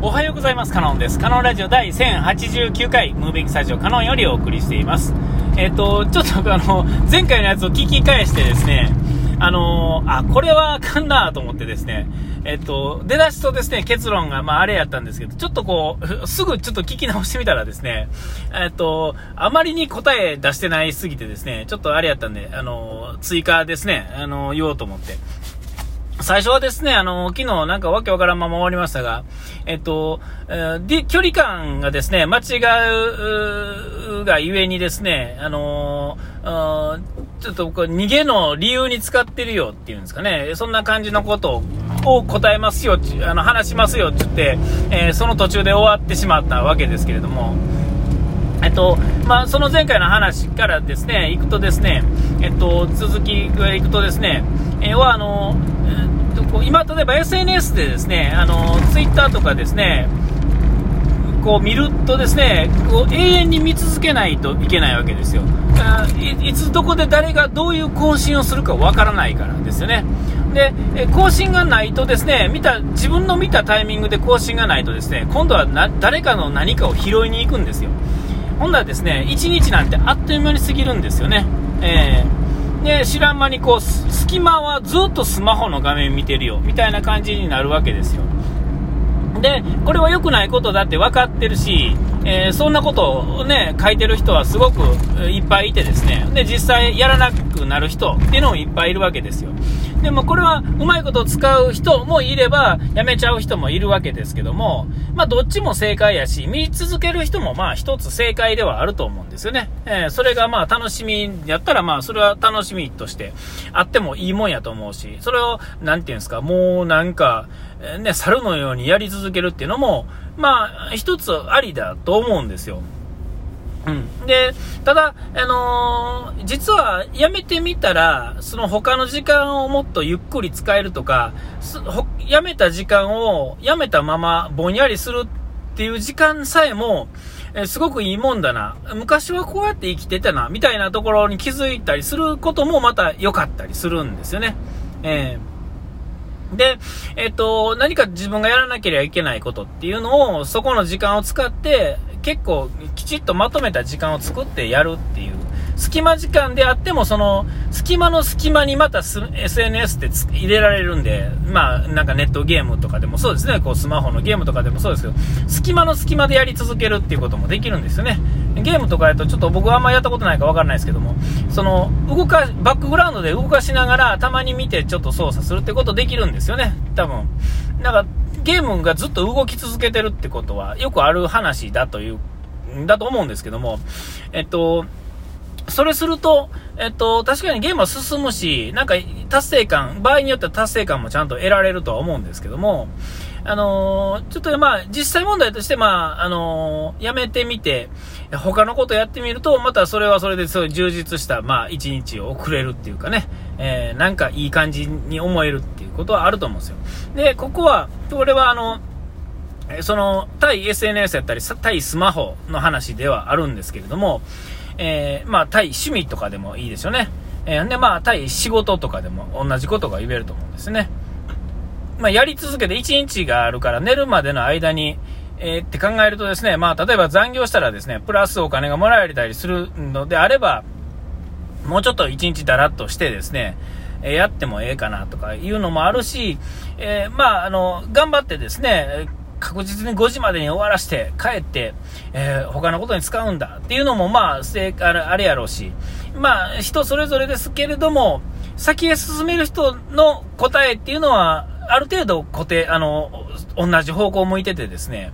おはようございます。カノンです。カノンラジオ第1089回、ムービングスタジオカノンよりお送りしています。えっ、ー、と、ちょっとあの、前回のやつを聞き返してですね、あの、あ、これはあかんなと思ってですね、えっ、ー、と、出だしとですね、結論が、まあ、あれやったんですけど、ちょっとこう、すぐちょっと聞き直してみたらですね、えっ、と、あまりに答え出してないすぎてですね、ちょっとあれやったんで、あの追加ですね、あの言おうと思って。最初はですね、あの、昨日なんかわけわからんまま終わりましたが、えっと、えー、距離感がですね、間違うがゆえにですね、あのー、ちょっとこう逃げの理由に使ってるよっていうんですかね、そんな感じのことを答えますよ、あの話しますよって言って、えー、その途中で終わってしまったわけですけれども、と、まあ、その前回の話からですね、行くとですね、えっと、続きが行くとですね、えー、は、あの、えっと、今、例えば SNS でですね、あの、ツイッターとかですね、こう見るとですね、こう永遠に見続けないといけないわけですよ。いつどこで誰がどういう更新をするかわからないからですよね。で、更新がないとですね、見た、自分の見たタイミングで更新がないとですね、今度はな誰かの何かを拾いに行くんですよ。ほんならですね、1日なんてあっという間に過ぎるんですよね。えー、で、知らん間にこう、隙間はずっとスマホの画面見てるよ、みたいな感じになるわけですよ。で、これは良くないことだって分かってるし、えー、そんなことをね、書いてる人はすごくいっぱいいてですね、で、実際やらなくなる人っていうのもいっぱいいるわけですよ。でもこれはうまいこと使う人もいれば、やめちゃう人もいるわけですけども、まあどっちも正解やし、見続ける人もまあ一つ正解ではあると思うんですよね。えー、それがまあ楽しみやったらまあそれは楽しみとしてあってもいいもんやと思うし、それを、なんていうんですか、もうなんか、ね、猿のようにやり続けるっていうのも、まあ一つありだと思うんですよ。うん、でただ、あのー、実は辞めてみたら、その他の時間をもっとゆっくり使えるとか、辞めた時間を辞めたままぼんやりするっていう時間さえも、え、すごくいいもんだな。昔はこうやって生きてたな、みたいなところに気づいたりすることもまた良かったりするんですよね。えーで、えっと、何か自分がやらなければいけないことっていうのを、そこの時間を使って、結構きちっとまとめた時間を作ってやるっていう、隙間時間であっても、その、隙間の隙間にまた SNS って入れられるんで、まあ、なんかネットゲームとかでもそうですね、こうスマホのゲームとかでもそうですけど、隙間の隙間でやり続けるっていうこともできるんですよね。ゲームとかやとちょっと僕はあんまやったことないかわからないですけども、その、動か、バックグラウンドで動かしながら、たまに見てちょっと操作するってことできるんですよね、多分。なんか、ゲームがずっと動き続けてるってことは、よくある話だという、だと思うんですけども、えっと、それすると、えっと、確かにゲームは進むし、なんか達成感、場合によっては達成感もちゃんと得られるとは思うんですけども、あのー、ちょっとまあ、実際問題として、まあ、あのー、やめてみて、他のことやってみると、またそれはそれでそうい充実した、まあ、一日を送れるっていうかね、えー、なんかいい感じに思えることはあると思うんですよ。で、ここは、これはあの、その、対 SNS やったり、対スマホの話ではあるんですけれども、えー、まあ、対趣味とかでもいいですよね。えー、で、まあ、対仕事とかでも同じことが言えると思うんですね。まあ、やり続けて1日があるから寝るまでの間に、えー、って考えるとですね、まあ、例えば残業したらですね、プラスお金がもらえたりするのであれば、もうちょっと1日だらっとしてですね、えやってもええかなとかいうのもあるし、えー、まあ、あの、頑張ってですね、確実に5時までに終わらして、帰って、えー、他のことに使うんだっていうのも、まあ、あれやろうし、まあ、人それぞれですけれども、先へ進める人の答えっていうのは、ある程度固定、あの、同じ方向を向いててですね、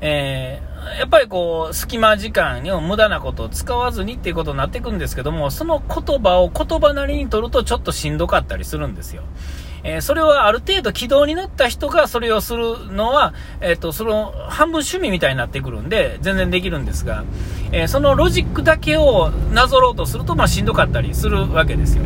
えー、やっぱりこう、隙間時間に無駄なことを使わずにっていうことになっていくんですけども、その言葉を言葉なりに取るとちょっとしんどかったりするんですよ。えー、それはある程度軌道に乗った人がそれをするのは、えっ、ー、と、その半分趣味みたいになってくるんで、全然できるんですが、えー、そのロジックだけをなぞろうとすると、まあしんどかったりするわけですよ。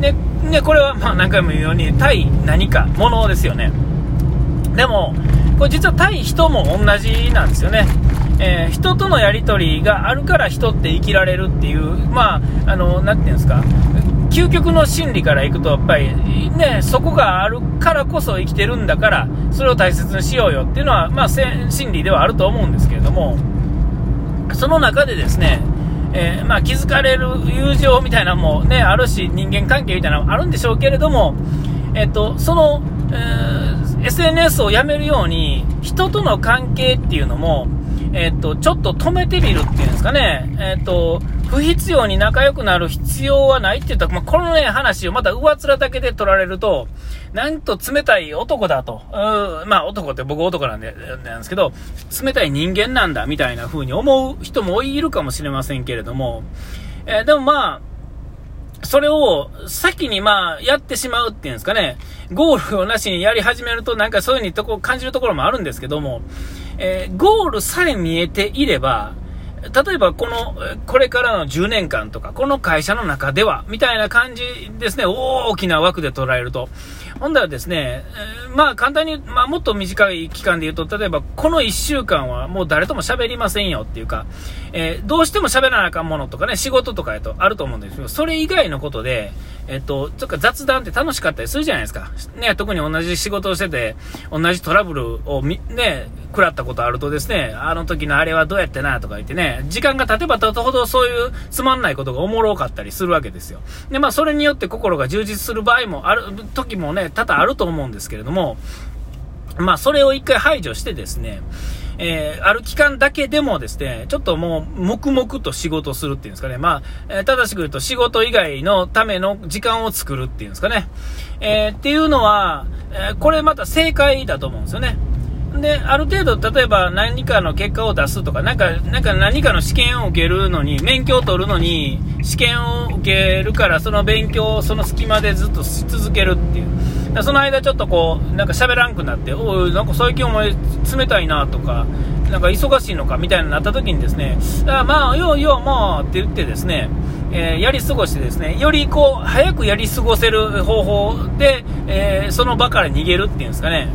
で、ね、これはまあ何回も言うように、対何か、ものですよね。でも、これ実は対人も同じなんですよね。えー、人とのやり取りがあるから人って生きられるっていう、まあ、あの、なていうんですか、究極の心理からいくと、やっぱりね、そこがあるからこそ生きてるんだから、それを大切にしようよっていうのは、まあ、心理ではあると思うんですけれども、その中でですね、えー、まあ、気づかれる友情みたいなのも、ね、あるし、人間関係みたいなのもあるんでしょうけれども、えっと、その、えー、SNS をやめるように、人との関係っていうのも、えっと、ちょっと止めてみるっていうんですかね、えっと、不必要に仲良くなる必要はないって言ったら、まあ、このね、話をまた上面だけで取られると、なんと冷たい男だと。う、まあ男って僕男なんで、なんですけど、冷たい人間なんだみたいな風に思う人もいるかもしれませんけれども、えー、でもまあ、それを先にまあやってしまうっていうんですかね、ゴールをなしにやり始めるとなんかそういうふうにとこ感じるところもあるんですけども、えー、ゴールさえ見えていれば、例えばこの、これからの10年間とか、この会社の中では、みたいな感じですね、大きな枠で捉えると。ほんだらですね、まあ簡単に、まあもっと短い期間で言うと、例えばこの1週間はもう誰とも喋りませんよっていうか、えー、どうしても喋らなあかんものとかね、仕事とかやとあると思うんですけど、それ以外のことで、えっと、ちょっと雑談って楽しかったりするじゃないですか。ね、特に同じ仕事をしてて、同じトラブルをみ、ね、食らったことあるとですね、あの時のあれはどうやってなとか言ってね、時間が経てば経つほどそういうつまんないことがおもろかったりするわけですよ。で、まあそれによって心が充実する場合もある、時もね、多々あると思うんですけれども、まあそれを一回排除してですね、えー、ある期間だけでもですね、ちょっともう、黙々と仕事するっていうんですかね。まあ、えー、正しく言うと仕事以外のための時間を作るっていうんですかね。えー、っていうのは、えこれまた正解だと思うんですよね。で、ある程度、例えば何かの結果を出すとか、なんか、なんか何かの試験を受けるのに、免許を取るのに、試験を受けるから、その勉強をその隙間でずっとし続けるっていう。その間ちょっとこう、なんか喋らんくなって、おい、なんか最近お前冷たいなとか、なんか忙しいのかみたいになった時にですね、あまあ、ようよう、まあ、って言ってですね、えー、やり過ごしてですね、よりこう、早くやり過ごせる方法で、えー、その場から逃げるっていうんですかね、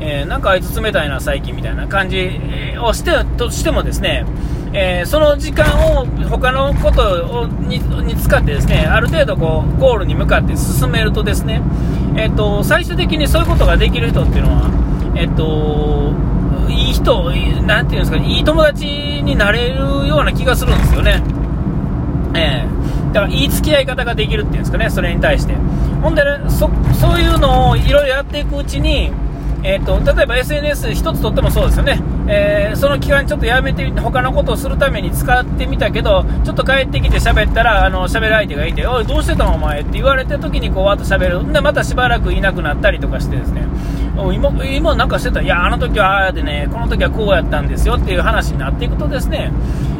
えー、なんかあいつ冷たいな最近みたいな感じをしてとしてもですね、えー、その時間を他のことをにに使ってですねある程度こうゴールに向かって進めるとですね、えーと、最終的にそういうことができる人っていうのは、えーと、いい人、なんていうんですか、いい友達になれるような気がするんですよね。えー、だからいい付き合い方ができるっていうんですかね、それに対して。ほんで、ね、そそういうのをいろいろやっていくうちに、えーと、例えば SNS 一つとってもそうですよね、えー、その期間ちょっとやめてみて他のことをするために使ってみたけどちょっと帰ってきて喋ったらあの喋る相手がいておいどうしてたのお前って言われた時にこうわっと喋る。でまたしばらくいなくなったりとかしてですね。今今なんかしてた？いやあの時はああでねこの時はこうやったんですよっていう話になっていくとですね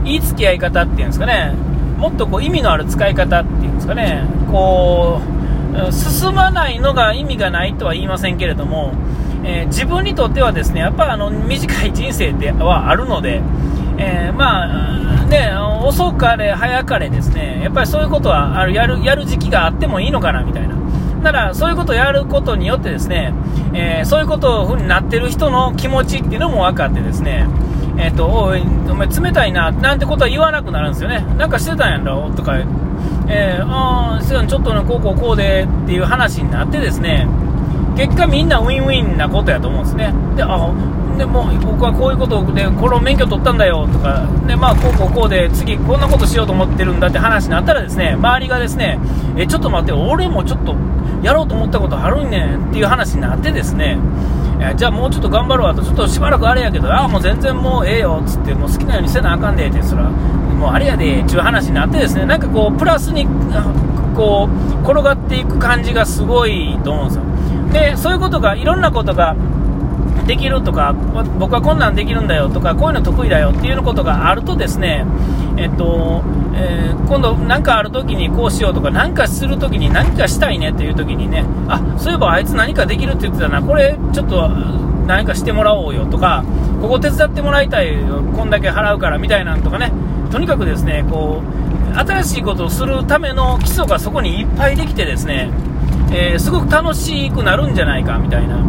いい付き合い方っていうんですかね。もっとこう意味のある使い方っていうんですかね。こう進まないのが意味がないとは言いませんけれどもえー、自分にとってはですね、やっぱあの短い人生ではあるので、えー、まあ、ね、遅かれ早かれですね、やっぱりそういうことはあるやるやる時期があってもいいのかなみたいな。だからそういうことをやることによってですね、えー、そういうことになってる人の気持ちっていうのも分かってですね、えっ、ー、と、おい、お前冷たいな、なんてことは言わなくなるんですよね。なんかしてたんやろとか、えー、ああ、ちょっとね、こうこうこうでっていう話になってですね、結果みんなウィンウィンなことやと思うんですね。で、あ、でも僕はこういうことで、この免許取ったんだよとか、で、まあ、こうこうこうで、次こんなことしようと思ってるんだって話になったらですね、周りがですね、え、ちょっと待って、俺もちょっとやろうと思ったことあるんねんっていう話になってですね、えじゃあもうちょっと頑張るわと、ちょっとしばらくあれやけど、ああ、もう全然もうええよっつって、もう好きなようにせなあかんでって、そら、もうあれやでっていう話になってですね、なんかこう、プラスに、こう、転がっていく感じがすごいと思うんですよ。でそういうことがいろんなことができるとか僕はこんなんできるんだよとかこういうの得意だよっていうことがあるとですねえっと、えー、今度何かある時にこうしようとか何かする時に何かしたいねっていう時にねあそういえばあいつ何かできるって言ってたなこれちょっと何かしてもらおうよとかここ手伝ってもらいたいよこんだけ払うからみたいなんとかねとにかくですねこう新しいことをするための基礎がそこにいっぱいできてですねえー、すごく楽しくなるんじゃないかみたいな、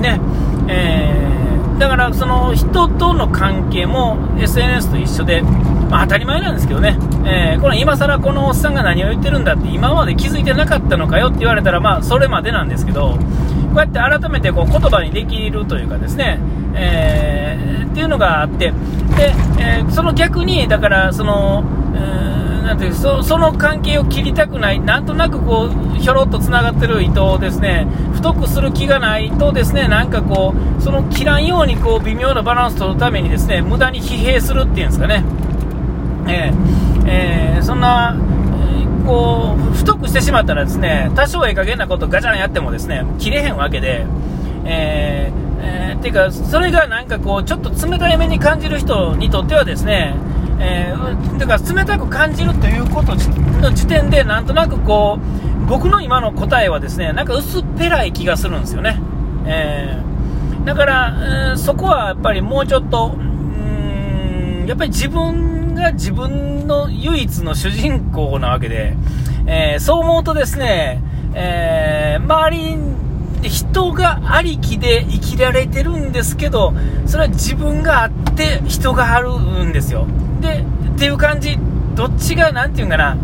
ねえー、だからその人との関係も SNS と一緒で、まあ、当たり前なんですけどね、えー、この今更このおっさんが何を言ってるんだって今まで気づいてなかったのかよって言われたらまあそれまでなんですけどこうやって改めてこう言葉にできるというかですね、えー、っていうのがあってで、えー、その逆にだからその、えーなんていうそその関係を切りたくない、なんとなくこうひょろっとつながってる糸をですね太くする気がないと、ですねなんかこうその切らんようにこう微妙なバランス取るためにですね無駄に疲弊するっていうんですかね、えーえー、そんな、こう太くしてしまったらですね多少ええ加減なことガチャンやってもですね切れへんわけで。えーえー、っていうか、それがなんかこう、ちょっと冷たい目に感じる人にとってはですね、えー、だから冷たく感じるということの時点で、なんとなくこう、僕の今の答えはですね、なんか薄っぺらい気がするんですよね。えー、だから、えー、そこはやっぱりもうちょっと、うん、やっぱり自分が自分の唯一の主人公なわけで、えー、そう思うとですね、えー、周りに人がありきで生きられてるんですけど、それは自分があって人があるんですよ。で、っていう感じ、どっちが、なんていうんかな、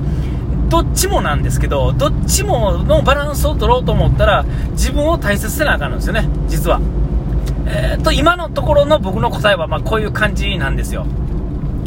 どっちもなんですけど、どっちものバランスを取ろうと思ったら、自分を大切せなあかんんですよね、実は。えー、と、今のところの僕の答えは、まこういう感じなんですよ。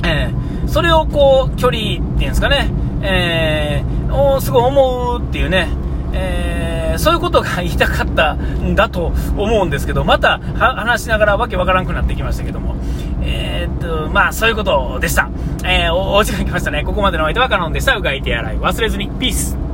えー、それをこう、距離っていうんですかね、えー、おすごい思うっていうね、えー、そういうことが言いたかったんだと思うんですけど、また話しながらわけわからんくなってきましたけども、えー、っと、まあ、そういうことでした。えー、お、時間来ましたね。ここまでのお相手はカノンでした。うがい手洗い忘れずに。ピース。